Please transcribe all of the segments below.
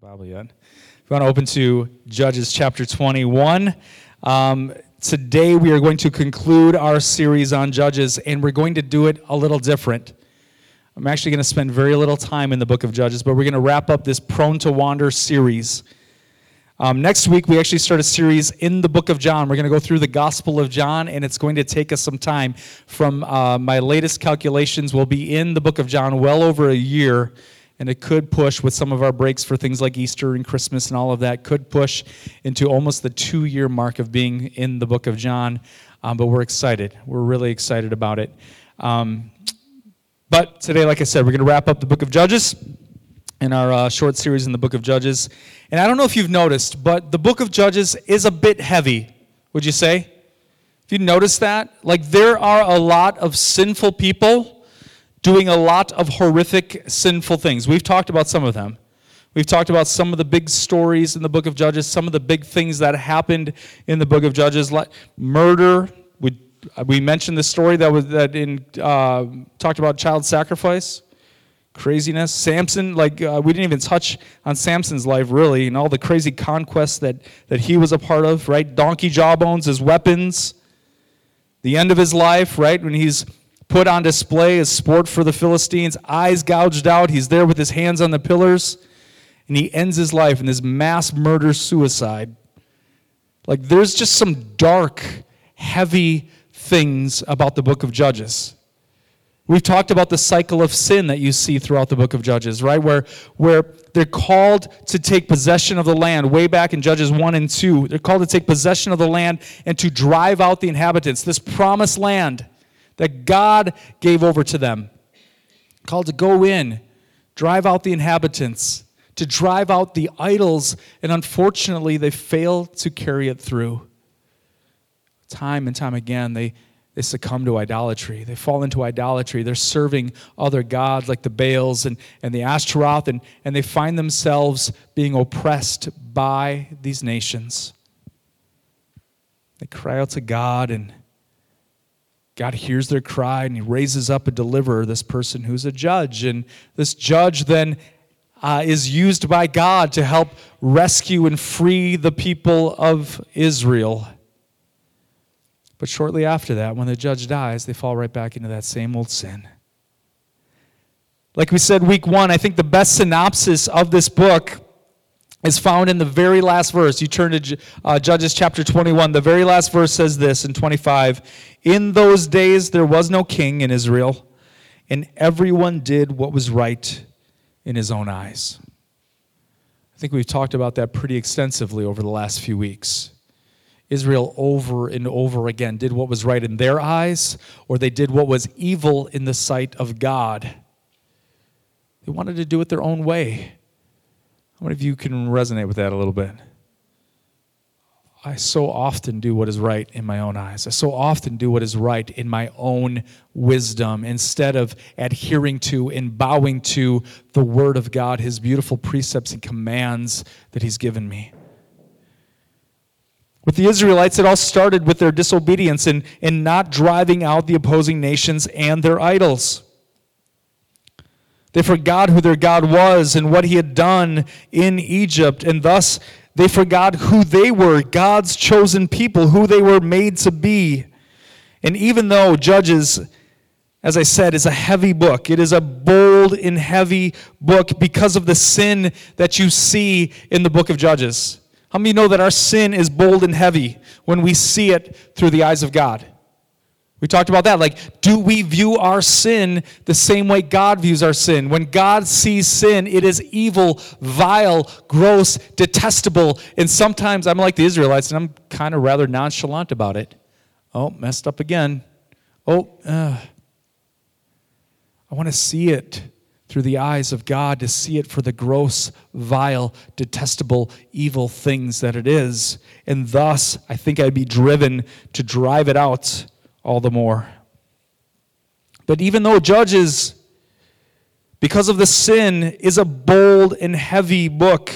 the Bible yet. If you want to open to Judges chapter 21, um, today we are going to conclude our series on Judges, and we're going to do it a little different. I'm actually going to spend very little time in the book of Judges, but we're going to wrap up this Prone to Wander series. Um, next week, we actually start a series in the book of John. We're going to go through the Gospel of John, and it's going to take us some time. From uh, my latest calculations, we'll be in the book of John well over a year and it could push with some of our breaks for things like Easter and Christmas and all of that, could push into almost the two year mark of being in the book of John. Um, but we're excited. We're really excited about it. Um, but today, like I said, we're going to wrap up the book of Judges in our uh, short series in the book of Judges. And I don't know if you've noticed, but the book of Judges is a bit heavy, would you say? If you notice that? Like, there are a lot of sinful people doing a lot of horrific, sinful things. We've talked about some of them. We've talked about some of the big stories in the book of Judges, some of the big things that happened in the book of Judges, like murder. We, we mentioned the story that was that in uh, talked about child sacrifice, craziness. Samson, like uh, we didn't even touch on Samson's life really, and all the crazy conquests that that he was a part of. Right, donkey jawbones as weapons. The end of his life, right, when he's put on display as sport for the Philistines, eyes gouged out. He's there with his hands on the pillars, and he ends his life in this mass murder suicide. Like, there's just some dark, heavy things about the book of Judges. We've talked about the cycle of sin that you see throughout the book of Judges, right? Where, where they're called to take possession of the land, way back in Judges 1 and 2. They're called to take possession of the land and to drive out the inhabitants, this promised land that God gave over to them. Called to go in, drive out the inhabitants, to drive out the idols, and unfortunately, they fail to carry it through. Time and time again, they, they succumb to idolatry. They fall into idolatry. They're serving other gods like the Baals and, and the Ashtaroth, and, and they find themselves being oppressed by these nations. They cry out to God and God hears their cry and he raises up a deliverer, this person who's a judge. And this judge then uh, is used by God to help rescue and free the people of Israel. But shortly after that, when the judge dies, they fall right back into that same old sin. Like we said week one, I think the best synopsis of this book is found in the very last verse. You turn to uh, Judges chapter 21. The very last verse says this in 25 In those days there was no king in Israel, and everyone did what was right in his own eyes. I think we've talked about that pretty extensively over the last few weeks. Israel over and over again did what was right in their eyes, or they did what was evil in the sight of God. They wanted to do it their own way. How many of you can resonate with that a little bit? I so often do what is right in my own eyes. I so often do what is right in my own wisdom instead of adhering to and bowing to the Word of God, His beautiful precepts and commands that He's given me. With the Israelites, it all started with their disobedience and, and not driving out the opposing nations and their idols. They forgot who their God was and what he had done in Egypt, and thus they forgot who they were, God's chosen people, who they were made to be. And even though Judges, as I said, is a heavy book, it is a bold and heavy book because of the sin that you see in the book of Judges. How many know that our sin is bold and heavy when we see it through the eyes of God? We talked about that. Like, do we view our sin the same way God views our sin? When God sees sin, it is evil, vile, gross, detestable. And sometimes I'm like the Israelites and I'm kind of rather nonchalant about it. Oh, messed up again. Oh, uh, I want to see it through the eyes of God, to see it for the gross, vile, detestable, evil things that it is. And thus, I think I'd be driven to drive it out all the more. But even though Judges, because of the sin, is a bold and heavy book,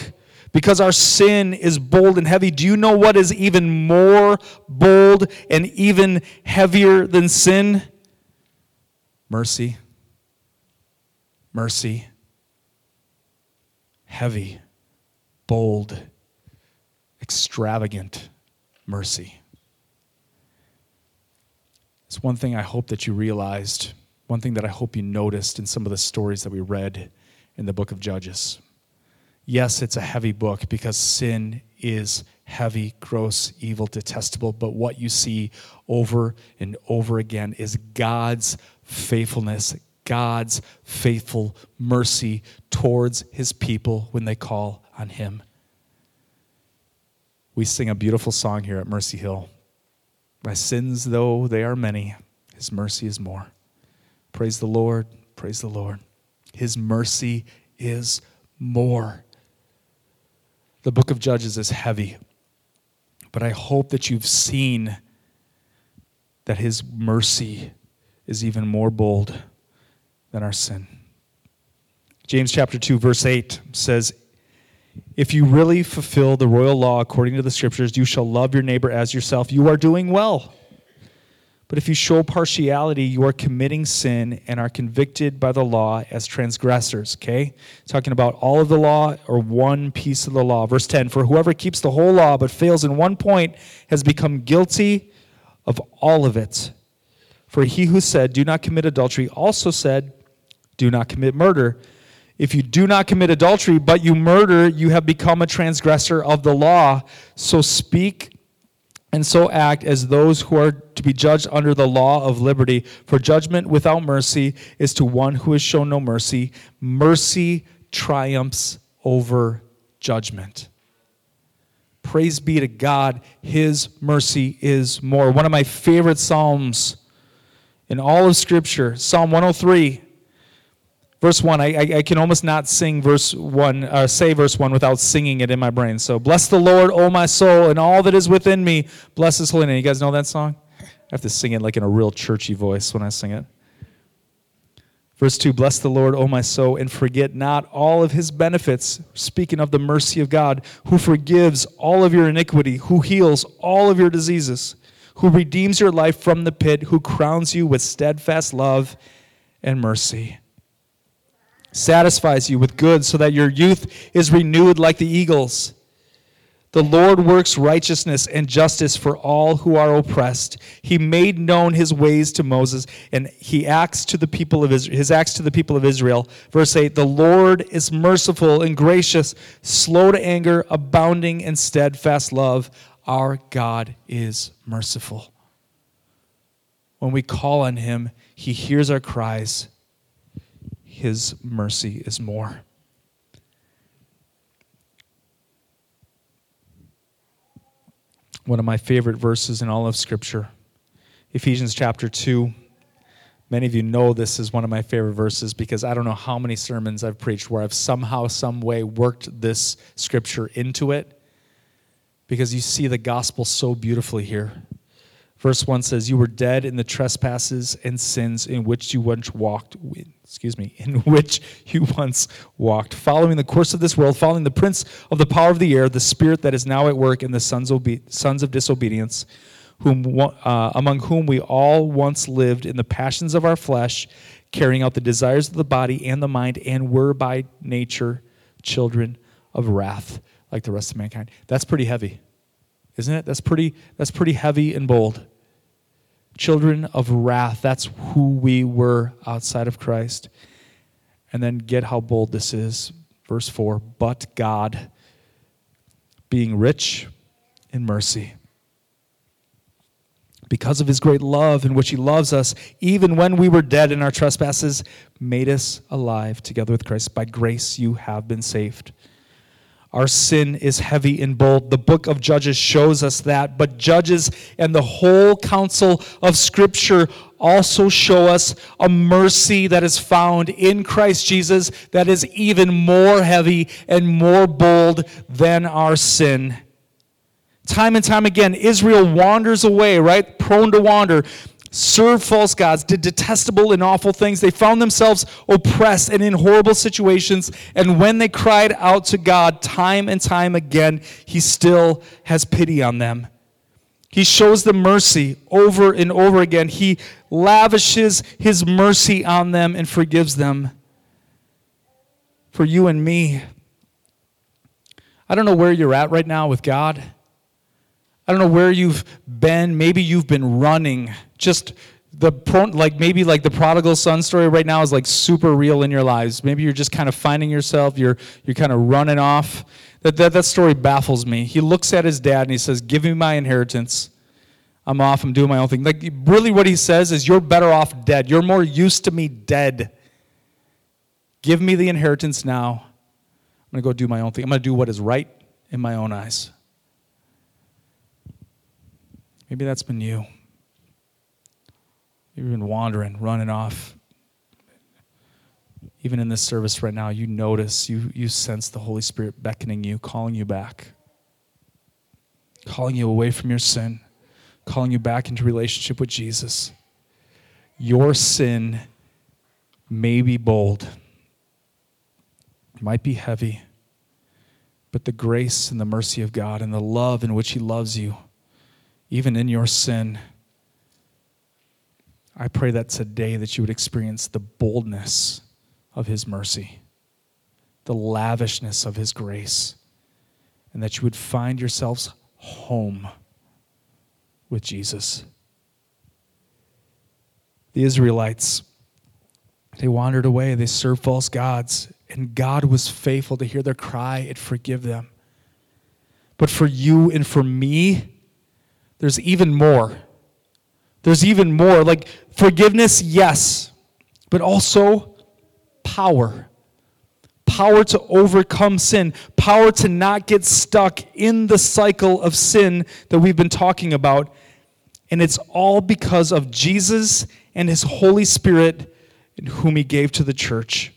because our sin is bold and heavy, do you know what is even more bold and even heavier than sin? Mercy. Mercy. Heavy, bold, extravagant mercy. It's one thing I hope that you realized, one thing that I hope you noticed in some of the stories that we read in the book of Judges. Yes, it's a heavy book because sin is heavy, gross, evil, detestable, but what you see over and over again is God's faithfulness, God's faithful mercy towards his people when they call on him. We sing a beautiful song here at Mercy Hill. My sins, though they are many, his mercy is more. Praise the Lord, praise the Lord. His mercy is more. The book of Judges is heavy, but I hope that you've seen that his mercy is even more bold than our sin. James chapter 2 verse 8 says, "If you really fulfill the royal law according to the scriptures, you shall love your neighbor as yourself. You are doing well." But if you show partiality, you are committing sin and are convicted by the law as transgressors. Okay? Talking about all of the law or one piece of the law. Verse 10 For whoever keeps the whole law but fails in one point has become guilty of all of it. For he who said, Do not commit adultery, also said, Do not commit murder. If you do not commit adultery, but you murder, you have become a transgressor of the law. So speak and so act as those who are to be judged under the law of liberty. For judgment without mercy is to one who has shown no mercy. Mercy triumphs over judgment. Praise be to God, His mercy is more. One of my favorite Psalms in all of Scripture, Psalm 103. Verse 1, I, I, I, can almost not sing verse 1, uh, say verse 1 without singing it in my brain. So, bless the Lord, O my soul, and all that is within me. Bless his holy name. You guys know that song? I have to sing it like in a real churchy voice when I sing it. Verse 2 Bless the Lord, O my soul, and forget not all of his benefits. Speaking of the mercy of God, who forgives all of your iniquity, who heals all of your diseases, who redeems your life from the pit, who crowns you with steadfast love and mercy satisfies you with good so that your youth is renewed like the eagles. The Lord works righteousness and justice for all who are oppressed. He made known his ways to Moses, and he acts to the people of Israel, his acts to the people of Israel. Verse 8 The Lord is merciful and gracious, slow to anger, abounding in steadfast love. Our God is merciful. When we call on him, he hears our cries his mercy is more. One of my favorite verses in all of Scripture, Ephesians chapter 2. Many of you know this is one of my favorite verses because I don't know how many sermons I've preached where I've somehow, some way worked this scripture into it because you see the gospel so beautifully here. Verse 1 says, You were dead in the trespasses and sins in which you once walked, excuse me, in which you once walked, following the course of this world, following the prince of the power of the air, the spirit that is now at work in the sons, obe- sons of disobedience, whom, uh, among whom we all once lived in the passions of our flesh, carrying out the desires of the body and the mind, and were by nature children of wrath, like the rest of mankind. That's pretty heavy isn't it? That's pretty, that's pretty heavy and bold. Children of wrath, that's who we were outside of Christ. And then get how bold this is. Verse 4 But God, being rich in mercy, because of his great love in which he loves us, even when we were dead in our trespasses, made us alive together with Christ. By grace you have been saved our sin is heavy and bold. The book of Judges shows us that. But Judges and the whole counsel of Scripture also show us a mercy that is found in Christ Jesus that is even more heavy and more bold than our sin. Time and time again, Israel wanders away, right? Prone to wander served false gods, did detestable and awful things. They found themselves oppressed and in horrible situations. And when they cried out to God time and time again, He still has pity on them. He shows them mercy over and over again. He lavishes His mercy on them and forgives them. For you and me, I don't know where you're at right now with God. I don't know where you've been. Maybe you've been running. Just the like maybe like the prodigal son story right now is like super real in your lives. Maybe you're just kind of finding yourself. You're you're kind of running off. That, that that story baffles me. He looks at his dad and he says, "Give me my inheritance." I'm off. I'm doing my own thing. Like really, what he says is, "You're better off dead. You're more used to me dead. Give me the inheritance now." I'm going to go do my own thing. I'm going to do what is right in my own eyes. Maybe that's been you. You've been wandering, running off. Even in this service right now, you notice, you, you sense the Holy Spirit beckoning you, calling you back, calling you away from your sin, calling you back into relationship with Jesus. Your sin may be bold might be heavy, but the grace and the mercy of God and the love in which He loves you, even in your sin, I pray that today that you would experience the boldness of His mercy, the lavishness of His grace, and that you would find yourselves home with Jesus. The Israelites, they wandered away, they served false gods, and God was faithful to hear their cry and forgive them. But for you and for me, there's even more. There's even more. Like forgiveness, yes, but also power. Power to overcome sin, power to not get stuck in the cycle of sin that we've been talking about. And it's all because of Jesus and his Holy Spirit, whom he gave to the church.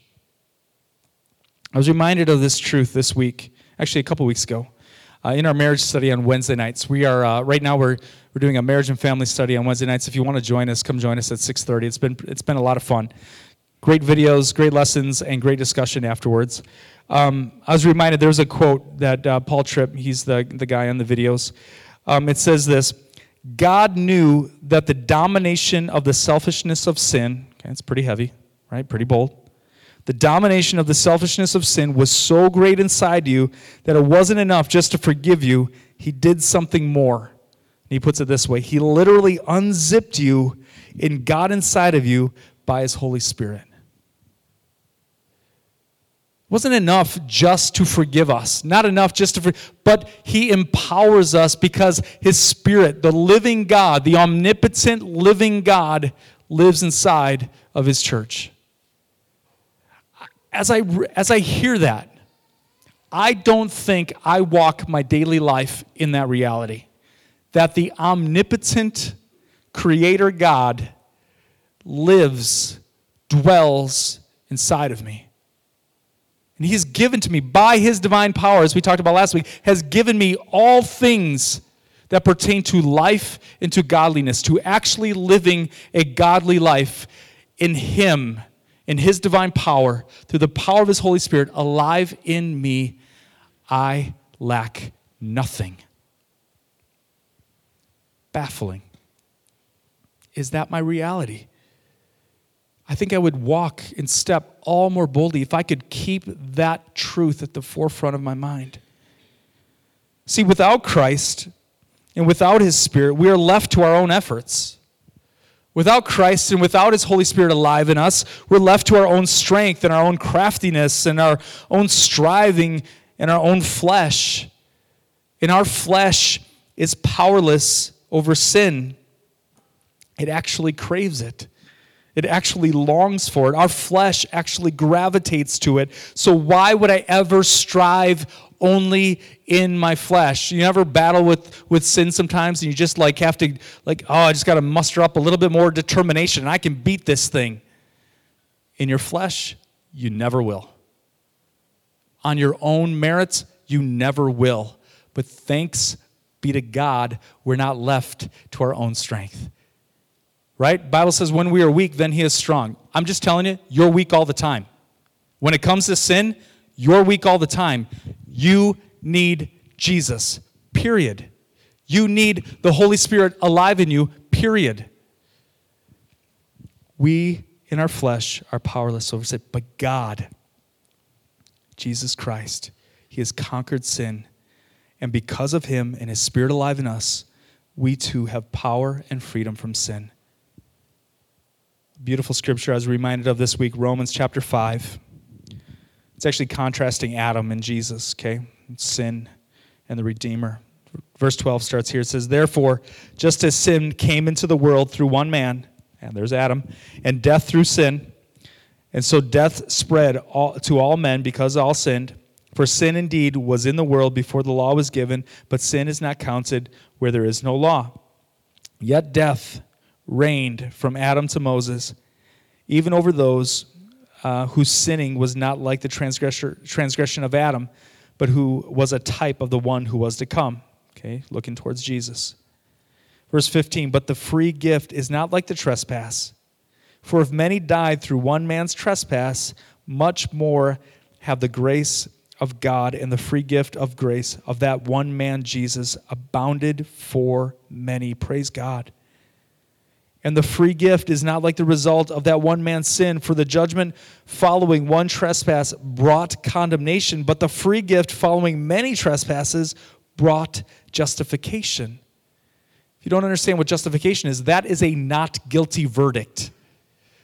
I was reminded of this truth this week, actually a couple weeks ago, uh, in our marriage study on Wednesday nights. We are uh, right now we're we're doing a marriage and family study on Wednesday nights. If you want to join us, come join us at 6:30. It's been it's been a lot of fun, great videos, great lessons, and great discussion afterwards. Um, I was reminded there's a quote that uh, Paul Tripp, he's the the guy on the videos. Um, it says this: God knew that the domination of the selfishness of sin. Okay, it's pretty heavy, right? Pretty bold the domination of the selfishness of sin was so great inside you that it wasn't enough just to forgive you. He did something more. he puts it this way He literally unzipped you and got inside of you by His Holy Spirit. It wasn't enough just to forgive us, not enough just to, forgive, but He empowers us because His Spirit, the living God, the omnipotent living God, lives inside of His church as I, as I hear that, I don't think I walk my daily life in that reality. That the omnipotent Creator God lives, dwells inside of me. And He's given to me by His divine power, as we talked about last week, has given me all things that pertain to life and to godliness, to actually living a godly life in Him in His divine power, through the power of His Holy Spirit alive in me, I lack nothing. Baffling. Is that my reality? I think I would walk and step all more boldly if I could keep that truth at the forefront of my mind. See, without Christ and without His Spirit, we are left to our own efforts. Without Christ and without His Holy Spirit alive in us, we're left to our own strength and our own craftiness and our own striving and our own flesh. And our flesh is powerless over sin, it actually craves it. It actually longs for it. Our flesh actually gravitates to it. So, why would I ever strive only in my flesh. You ever battle with, with sin sometimes and you just like have to like, oh, I just got to muster up a little bit more determination and I can beat this thing. In your flesh, you never will. On your own merits, you never will. But thanks be to God, we're not left to our own strength. Right? Bible says when we are weak, then he is strong. I'm just telling you, you're weak all the time. When it comes to sin, you're weak all the time. You need Jesus, period. You need the Holy Spirit alive in you, period. We in our flesh are powerless over sin, but God, Jesus Christ, He has conquered sin. And because of him and his spirit alive in us, we too have power and freedom from sin. Beautiful scripture I was reminded of this week, Romans chapter 5. It's actually contrasting Adam and Jesus, okay? Sin and the Redeemer. Verse 12 starts here. It says, Therefore, just as sin came into the world through one man, and there's Adam, and death through sin, and so death spread all, to all men because all sinned. For sin indeed was in the world before the law was given, but sin is not counted where there is no law. Yet death reigned from Adam to Moses, even over those uh, whose sinning was not like the transgression of Adam, but who was a type of the one who was to come. Okay, looking towards Jesus. Verse 15, but the free gift is not like the trespass. For if many died through one man's trespass, much more have the grace of God and the free gift of grace of that one man, Jesus, abounded for many. Praise God. And the free gift is not like the result of that one man's sin, for the judgment following one trespass brought condemnation, but the free gift following many trespasses brought justification. If you don't understand what justification is, that is a not guilty verdict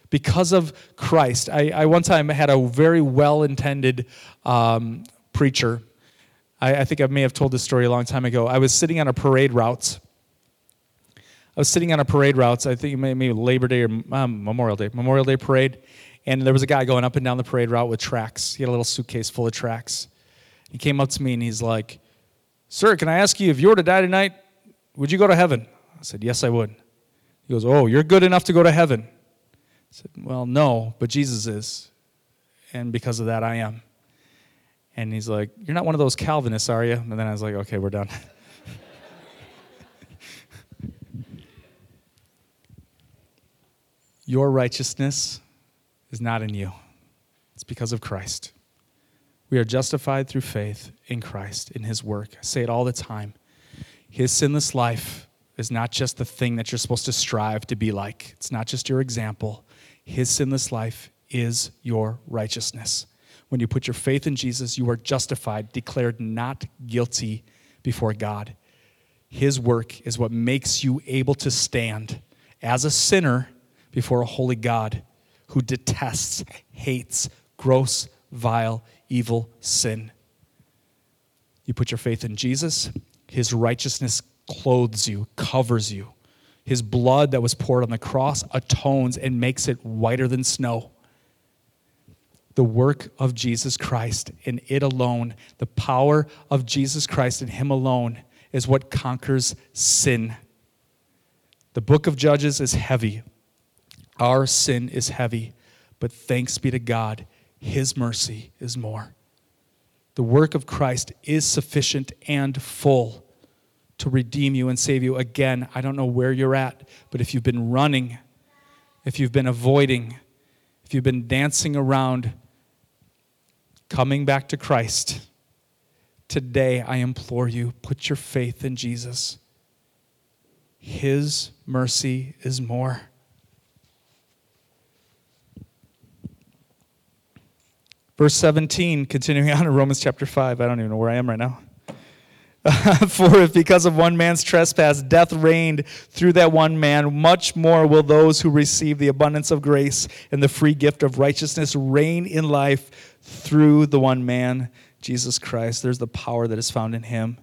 because of Christ. I, I one time had a very well intended um, preacher. I, I, think I may have told this story a long time ago. I was sitting on a parade route. I was sitting on a parade route, I think maybe Labor Day or um, Memorial Day, Memorial Day parade, and there was a guy going up and down the parade route with tracks. He had a little suitcase full of tracks. He came up to me and he's like, Sir, can I ask you, if you were to die tonight, would you go to heaven? I said, Yes, I would. He goes, Oh, you're good enough to go to heaven. I said, Well, no, but Jesus is. And because of that, I am. And he's like, You're not one of those Calvinists, are you? And then I was like, Okay, we're done. Your righteousness is not in you, it's because of Christ. We are justified through faith in Christ, in his work. I say it all the time. His sinless life is not just the thing that you're supposed to strive to be like, it's not just your example. His sinless life is your righteousness. When you put your faith in Jesus, you are justified, declared not guilty before God. His work is what makes you able to stand as a sinner before a holy God who detests, hates gross, vile, evil sin. You put your faith in Jesus, his righteousness clothes you, covers you. His blood that was poured on the cross atones and makes it whiter than snow. The work of Jesus Christ in it alone, the power of Jesus Christ in Him alone, is what conquers sin. The book of Judges is heavy. Our sin is heavy, but thanks be to God, His mercy is more. The work of Christ is sufficient and full to redeem you and save you. Again, I don't know where you're at, but if you've been running, if you've been avoiding, if you've been dancing around, coming back to Christ, today I implore you put your faith in Jesus. His mercy is more. Verse 17, continuing on in Romans chapter 5. I don't even know where I am right now. For if because of one man's trespass death reigned through that one man, much more will those who receive the abundance of grace and the free gift of righteousness reign in life through the one man, Jesus Christ. There's the power that is found in him.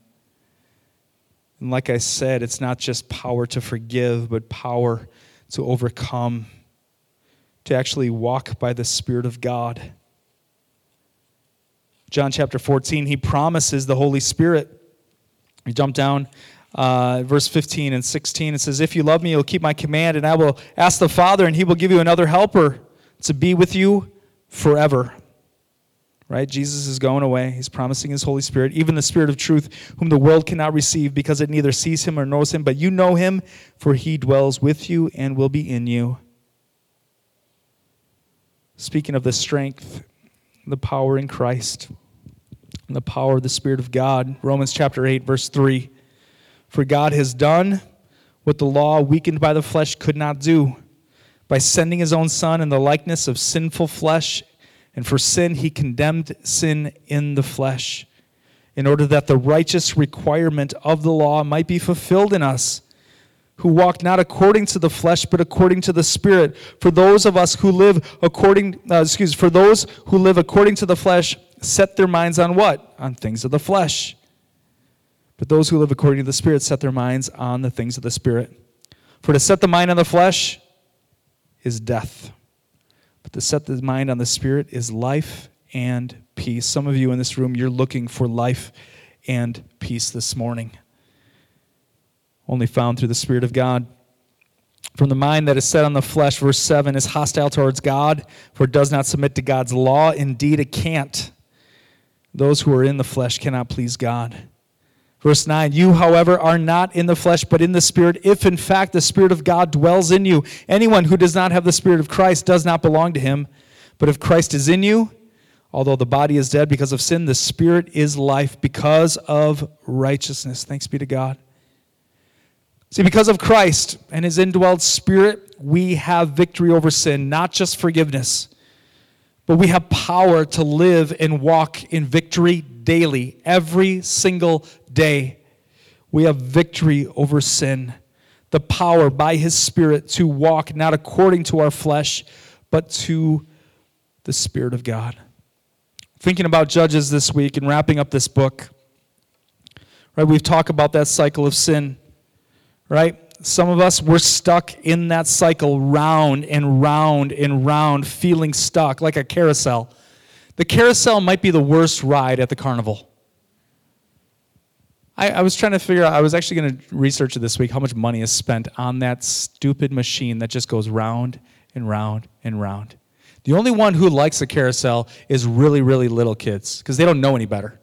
And like I said, it's not just power to forgive, but power to overcome, to actually walk by the Spirit of God. John chapter 14, he promises the Holy Spirit you jump down, uh, verse 15 and 16. It says, If you love me, you'll keep my command, and I will ask the Father, and he will give you another helper to be with you forever. Right? Jesus is going away. He's promising his Holy Spirit, even the Spirit of truth, whom the world cannot receive because it neither sees him or knows him. But you know him, for he dwells with you and will be in you. Speaking of the strength, the power in Christ and the power of the Spirit of God. Romans chapter 8, verse 3. For God has done what the law, weakened by the flesh, could not do by sending his own Son in the likeness of sinful flesh. And for sin, he condemned sin in the flesh, in order that the righteous requirement of the law might be fulfilled in us who walk not according to the flesh but according to the spirit. For those of us who live according uh, excuse for those who live according to the flesh set their minds on what? On things of the flesh. But those who live according to the spirit set their minds on the things of the spirit. For to set the mind on the flesh is death but to set the mind on the spirit is life and peace. Some of you in this room you're looking for life and peace this morning only found through the Spirit of God. From the mind that is set on the flesh, verse 7, is hostile towards God, for it does not submit to God's law. Indeed, it can't. Those who are in the flesh cannot please God. Verse 9, you, however, are not in the flesh, but in the Spirit, if in fact the Spirit of God dwells in you. Anyone who does not have the Spirit of Christ does not belong to him. But if Christ is in you, although the body is dead because of sin, the Spirit is life because of righteousness. Thanks be to God. See, because of Christ and his indwelled spirit, we have victory over sin, not just forgiveness, but we have power to live and walk in victory daily, every single day. We have victory over sin, the power by his spirit to walk not according to our flesh, but to the Spirit of God. Thinking about Judges this week and wrapping up this book, right? We've talked about that cycle of sin right? Some of us, we're stuck in that cycle round and round and round, feeling stuck like a carousel. The carousel might be the worst ride at the carnival. I, I was trying to figure out, I was actually going to research it this week, how much money is spent on that stupid machine that just goes round and round and round. The only one who likes the carousel is really, really little kids because they don't know any better,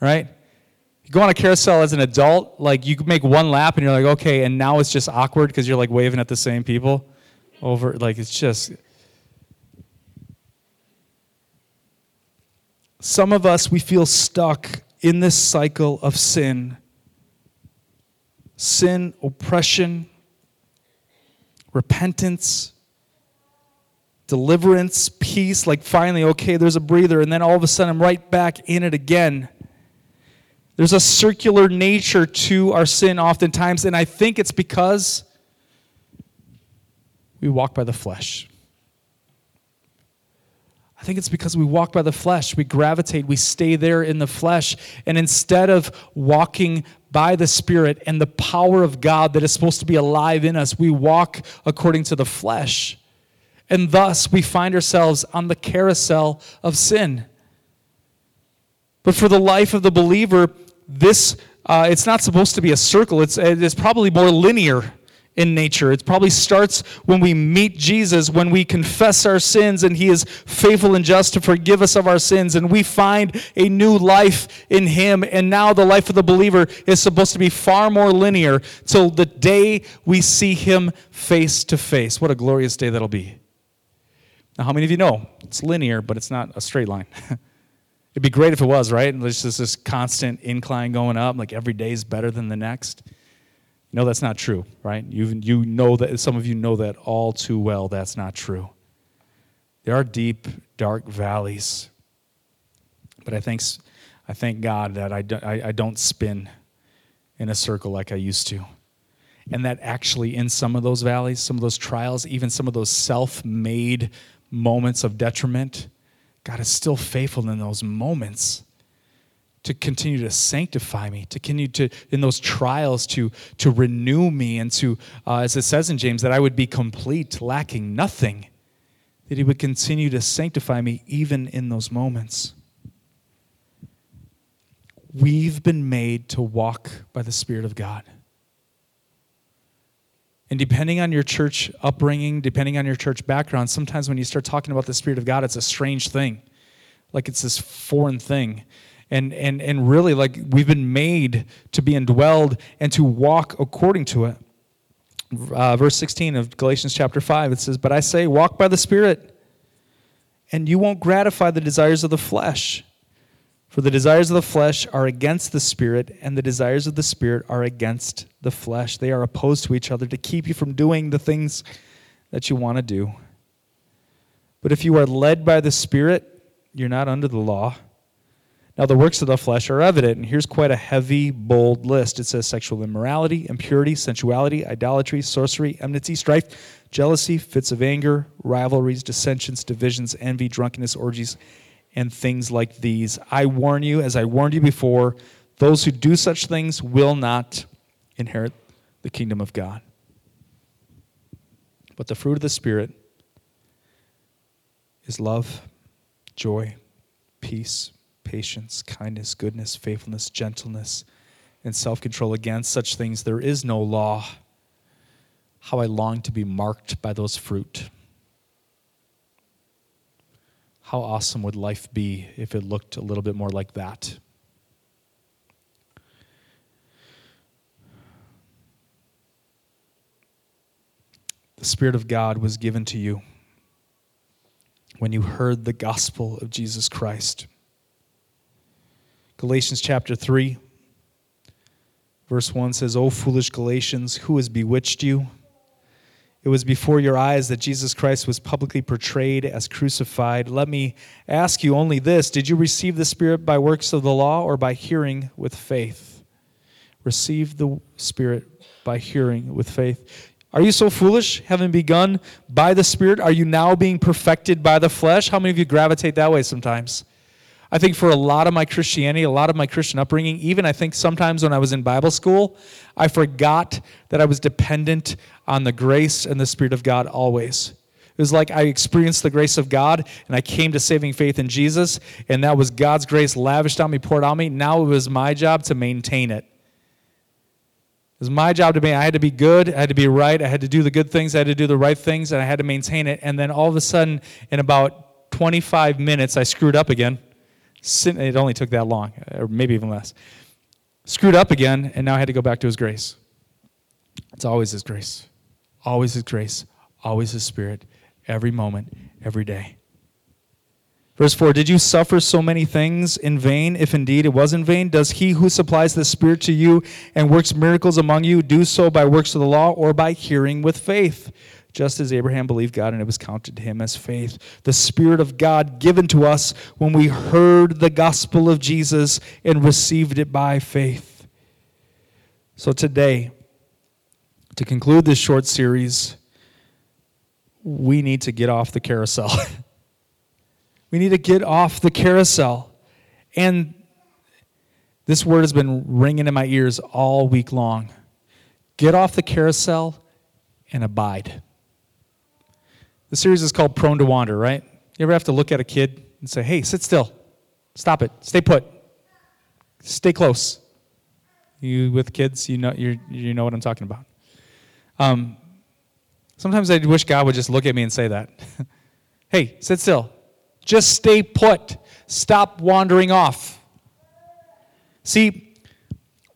right? You go on a carousel as an adult, like you make one lap and you're like, okay, and now it's just awkward because you're like waving at the same people over, like it's just. Some of us, we feel stuck in this cycle of sin sin, oppression, repentance, deliverance, peace. Like finally, okay, there's a breather, and then all of a sudden I'm right back in it again. There's a circular nature to our sin oftentimes, and I think it's because we walk by the flesh. I think it's because we walk by the flesh. We gravitate, we stay there in the flesh. And instead of walking by the Spirit and the power of God that is supposed to be alive in us, we walk according to the flesh. And thus we find ourselves on the carousel of sin. But for the life of the believer, this uh, it's not supposed to be a circle. It's, it's probably more linear in nature. It probably starts when we meet jesus when we confess our sins and he is faithful and just to forgive us of our sins and we find a new life in him. And now the life of the believer is supposed to be far more linear till the day we see him face to face. What a glorious day that'll be. Now how many of you know it's linear but it's not a straight line It'd be great if it was, right? There's just this constant incline going up, like every day is better than the next. Know that's not true, right? You, you know that, some of you know that all too well, that's not true. There are deep, dark valleys. But I think, I thank God that I, do, I, I don't spin in a circle like I used to. And that actually, in some of those valleys, some of those trials, even some of those self made moments of detriment, God is still faithful in those moments to continue to sanctify me, to continue to, in those trials, to, to renew me, and to, uh, as it says in James, that I would be complete, lacking nothing, that He would continue to sanctify me even in those moments. We've been made to walk by the Spirit of God. And depending on your church upbringing, depending on your church background, sometimes when you start talking about the Spirit of God, it's a strange thing. Like it's this foreign thing. And, and, and really, like we've been made to be indwelled and to walk according to it. Uh, verse 16 of Galatians chapter 5, it says, But I say, walk by the Spirit, and you won't gratify the desires of the flesh. For the desires of the flesh are against the Spirit, and the desires of the Spirit are against the flesh. They are opposed to each other to keep you from doing the things that you want to do. But if you are led by the Spirit, you're not under the law. Now, the works of the flesh are evident, and here's quite a heavy, bold list. It says sexual immorality, impurity, sensuality, idolatry, sorcery, enmity, strife, jealousy, fits of anger, rivalries, dissensions, divisions, envy, drunkenness, orgies, and things like these. I warn you, as I warned you before, those who do such things will not inherit the kingdom of God. But the fruit of the Spirit is love, joy, peace patience, kindness, goodness, faithfulness, gentleness, and self control. Against such things there is no law. How I long to be marked by those fruit. How awesome would life be if it looked a little bit more like that? The Spirit of God was given to you when you heard the gospel of Jesus Christ. Galatians chapter 3, verse 1 says, O foolish Galatians, who has bewitched you? It was before your eyes that Jesus Christ was publicly portrayed as crucified. Let me ask you only this Did you receive the Spirit by works of the law or by hearing with faith? Receive the Spirit by hearing with faith. Are you so foolish, having begun by the Spirit? Are you now being perfected by the flesh? How many of you gravitate that way sometimes? I think for a lot of my Christianity, a lot of my Christian upbringing, even I think sometimes when I was in Bible school, I forgot that I was dependent on the grace and the Spirit of God always. It was like I experienced the grace of God and I came to saving faith in Jesus, and that was God's grace lavished on me, poured on me. Now it was my job to maintain it. It was my job to be, I had to be good, I had to be right, I had to do the good things, I had to do the right things, and I had to maintain it. And then all of a sudden, in about 25 minutes, I screwed up again. It only took that long, or maybe even less. Screwed up again, and now I had to go back to His grace. It's always His grace. Always His grace. Always His Spirit. Every moment, every day. Verse 4 Did you suffer so many things in vain? If indeed it was in vain, does he who supplies the Spirit to you and works miracles among you do so by works of the law or by hearing with faith? Just as Abraham believed God and it was counted to him as faith. The Spirit of God given to us when we heard the gospel of Jesus and received it by faith. So today, to conclude this short series, we need to get off the carousel. we need to get off the carousel. And this word has been ringing in my ears all week long. Get off the carousel and abide. The series is called Prone to Wander, right? You ever have to look at a kid and say, hey, sit still, stop it, stay put, stay close? You with kids, you know, you you know what I'm talking about. Um, sometimes I wish God would just look at me and say that. hey, sit still. Just stay put. Stop wandering off. See,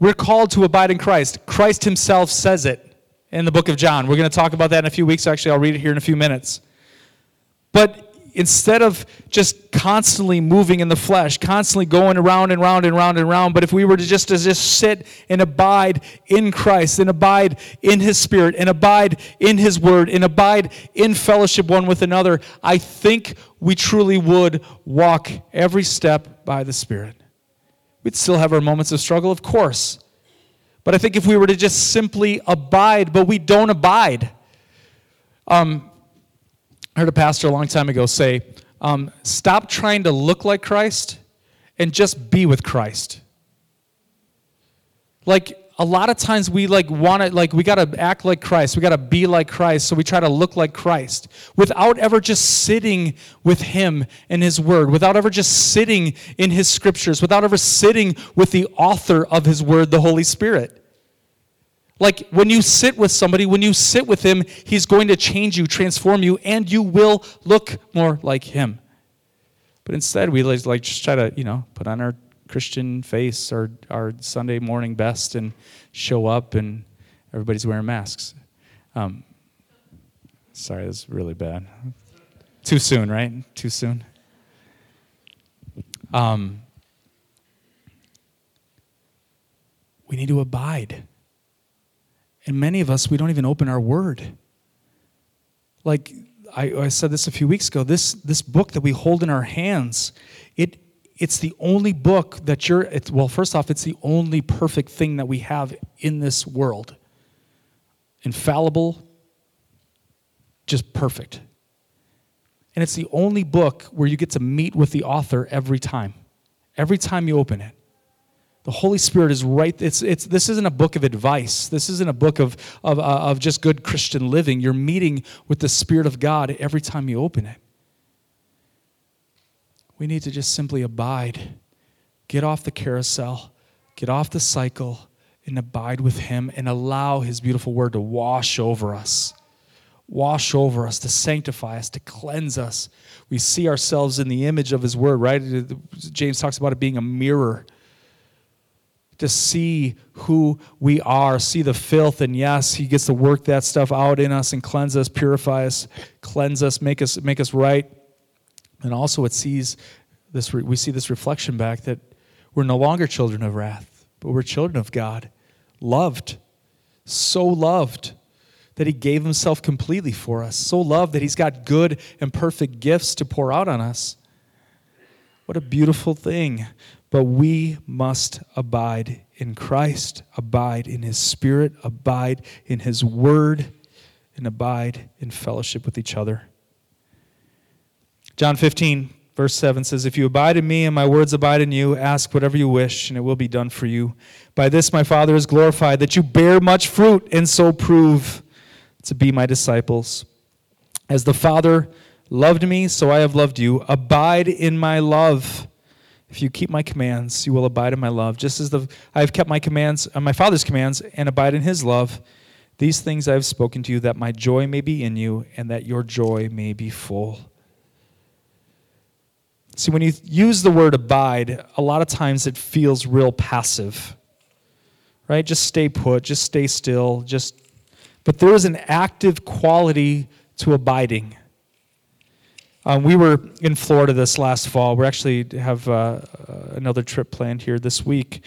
we're called to abide in Christ. Christ himself says it in the book of John. We're going to talk about that in a few weeks. Actually, I'll read it here in a few minutes. But instead of just constantly moving in the flesh, constantly going around and round and round and round, but if we were to just to just sit and abide in Christ and abide in his spirit and abide in his word and abide in fellowship one with another, I think we truly would walk every step by the spirit. We'd still have our moments of struggle, of course. But I think if we were to just simply abide, but we don't abide. Um, I heard a pastor a long time ago say, um, stop trying to look like Christ and just be with Christ. Like, a lot of times we like want to like we got to act like Christ. We got to be like Christ. So we try to look like Christ without ever just sitting with him and his word, without ever just sitting in his scriptures, without ever sitting with the author of his word, the Holy Spirit. Like when you sit with somebody, when you sit with him, he's going to change you, transform you, and you will look more like him. But instead, we like just try to, you know, put on our Christian face, our, our Sunday morning best, and show up, and everybody's wearing masks. Um, sorry, that's really bad. Too soon, right? Too soon. Um, we need to abide. And many of us, we don't even open our word. Like I, I said this a few weeks ago, this, this book that we hold in our hands, it, it's the only book that you're, it's, well, first off, it's the only perfect thing that we have in this world. Infallible, just perfect. And it's the only book where you get to meet with the author every time, every time you open it. The Holy Spirit is right. It's, it's, this isn't a book of advice. This isn't a book of, of, uh, of just good Christian living. You're meeting with the Spirit of God every time you open it. We need to just simply abide, get off the carousel, get off the cycle, and abide with Him and allow His beautiful word to wash over us. Wash over us, to sanctify us, to cleanse us. We see ourselves in the image of His word, right? James talks about it being a mirror to see who we are, see the filth, and yes, He gets to work that stuff out in us and cleanse us, purify us, cleanse us, make us make us right. And also, it sees this. We see this reflection back that we're no longer children of wrath, but we're children of God, loved, so loved that He gave Himself completely for us, so loved that He's got good and perfect gifts to pour out on us. What a beautiful thing but we must abide in Christ, abide in His Spirit, abide in His Word, and abide in fellowship with each other. John 15, verse 7 says, If you abide in me and my words abide in you, ask whatever you wish, and it will be done for you. By this my Father is glorified, that you bear much fruit, and so prove to be my disciples. As the Father loved me, so I have loved you. Abide in my love. If you keep my commands, you will abide in my love, just as the, I have kept my commands, uh, my Father's commands, and abide in his love. These things I have spoken to you, that my joy may be in you, and that your joy may be full. See, when you use the word abide, a lot of times it feels real passive, right? Just stay put, just stay still, just. But there is an active quality to abiding. Um, we were in Florida this last fall. We actually have uh, uh, another trip planned here this week.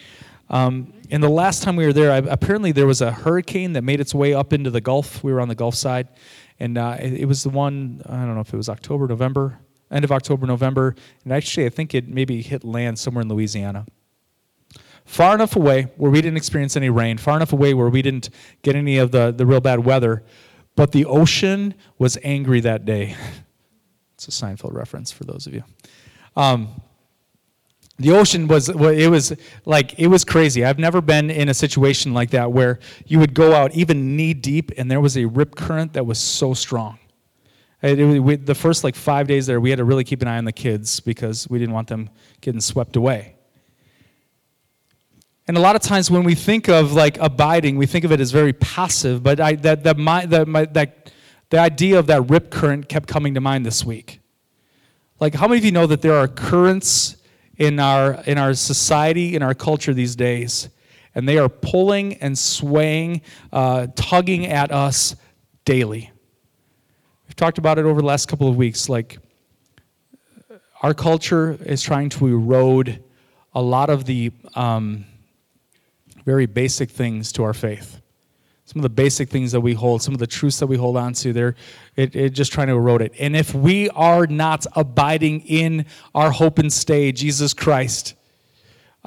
Um, and the last time we were there, I, apparently there was a hurricane that made its way up into the Gulf. We were on the Gulf side. And uh, it, it, was the one, I don't know if it was October, November, end of October, November. And actually, I think it maybe hit land somewhere in Louisiana. Far enough away where we didn't experience any rain, far enough away where we didn't get any of the, the real bad weather. But the ocean was angry that day. It's a Seinfeld reference for those of you. Um, the ocean was it was like it was crazy i've never been in a situation like that where you would go out even knee deep and there was a rip current that was so strong it, we, the first like five days there we had to really keep an eye on the kids because we didn't want them getting swept away and a lot of times when we think of like abiding we think of it as very passive but I, that, that, my, that, my, that the idea of that rip current kept coming to mind this week. Like, how many of you know that there are currents in our, in our society, in our culture these days, and they are pulling and swaying, uh, tugging at us daily? We've talked about it over the last couple of weeks. Like, our culture is trying to erode a lot of the um, very basic things to our faith some of the basic things that we hold, some of the truths that we hold on to, they're it, it just trying to erode it. And if we are not abiding in our hope and stay, Jesus Christ,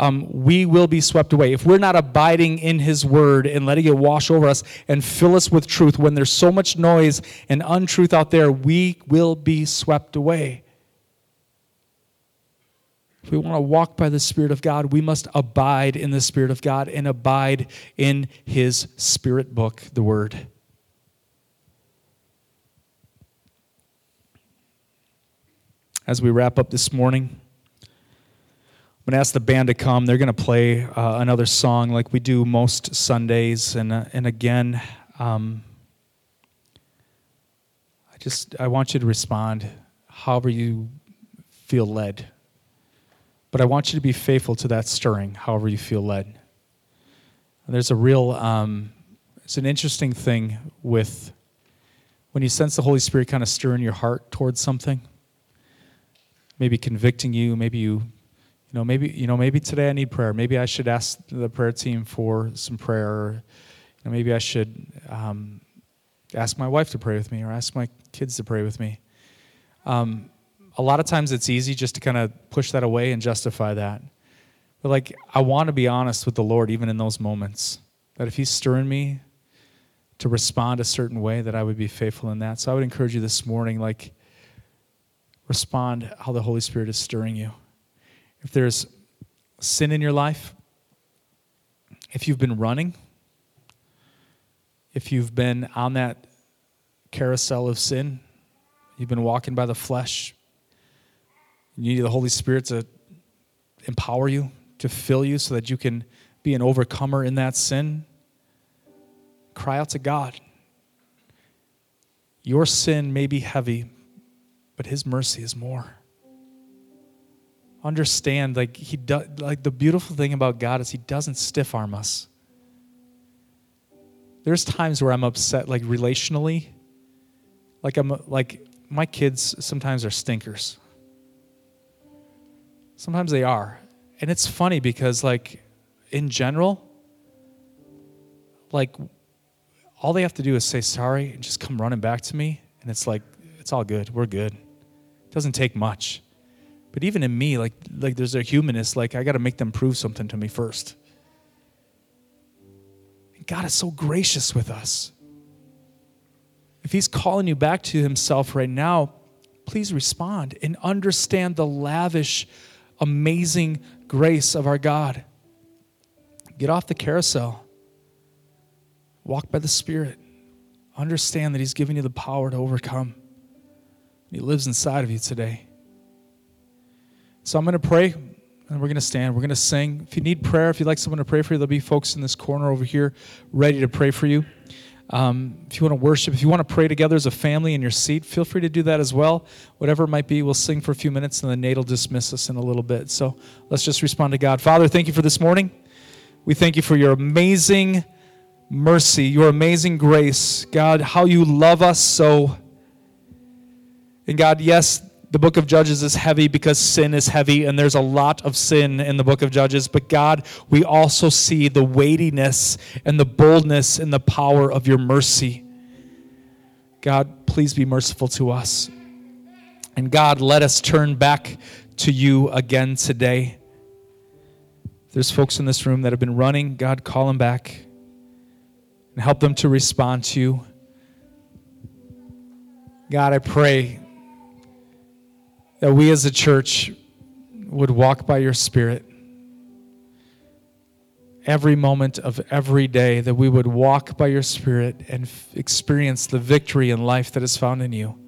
um, we will be swept away. If we're not abiding in His Word and letting it wash over us and fill us with truth, when there's so much noise and untruth out there, we will be swept away. If we want to walk by the Spirit of God, we must abide in the Spirit of God and abide in His Spirit book, the Word. As we wrap up this morning, I'm going to ask the band to come. They're going to play uh, another song like we do most Sundays. And, uh, and again, um, I just I want you to respond however you feel led. But I want you to be faithful to that stirring, however you feel led. There's a real, um, it's an interesting thing with when you sense the Holy Spirit kind of stirring your heart towards something, maybe convicting you, maybe you, you know, maybe you know, maybe today I need prayer. Maybe I should ask the prayer team for some prayer. Or, you know, maybe I should um, ask my wife to pray with me, or ask my kids to pray with me. Um, a lot of times it's easy just to kind of push that away and justify that. But like, I want to be honest with the Lord even in those moments. That if He's stirring me to respond a certain way, that I would be faithful in that. So I would encourage you this morning, like, respond how the Holy Spirit is stirring you. If there's sin in your life, if you've been running, if you've been on that carousel of sin, you've been walking by the flesh, you need the Holy Spirit to empower you, to fill you so that you can be an overcomer in that sin. Cry out to God. Your sin may be heavy, but His mercy is more. Understand, like He does, like the beautiful thing about God is He doesn't stiff arm us. There's times where I'm upset, like relationally, like I'm like my kids sometimes are stinkers. Sometimes they are. And it's funny because, like, in general, like, all they have to do is say sorry and just come running back to me. And it's like, it's all good. We're good. It doesn't take much. But even in me, like, like there's a humanist, like, I got to make them prove something to me first. And God is so gracious with us. If He's calling you back to Himself right now, please respond and understand the lavish amazing grace of our God. Get off the carousel. Walk by the Spirit. Understand that He's giving you the power to overcome. He lives inside of you today. So I'm going to pray and we're going to stand. We're going to sing. If you need prayer, if you'd like someone to pray for you, there'll be folks in this corner over here ready to pray for you. Um, if you want to worship, if you want to pray together as a family in your seat, feel free to do that as well. Whatever it might be, we'll sing for a few minutes and then Nate will dismiss us in a little bit. So let's just respond to God. Father, thank you for this morning. We thank you for your amazing mercy, your amazing grace. God, how you love us so. And God, yes, the book of Judges is heavy because sin is heavy, and there's a lot of sin in the book of Judges. But God, we also see the weightiness and the boldness and the power of your mercy. God, please be merciful to us. And God, let us turn back to you again today. there's folks in this room that have been running, God, call them back and help them to respond to you. God, I pray that we as a church would walk by your Spirit every moment of every day, that we would walk by your Spirit and f- experience the victory in life that is found in you.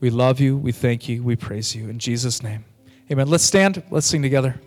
We love you, we thank you, we praise you. In Jesus' name, amen. Let's stand, let's sing together.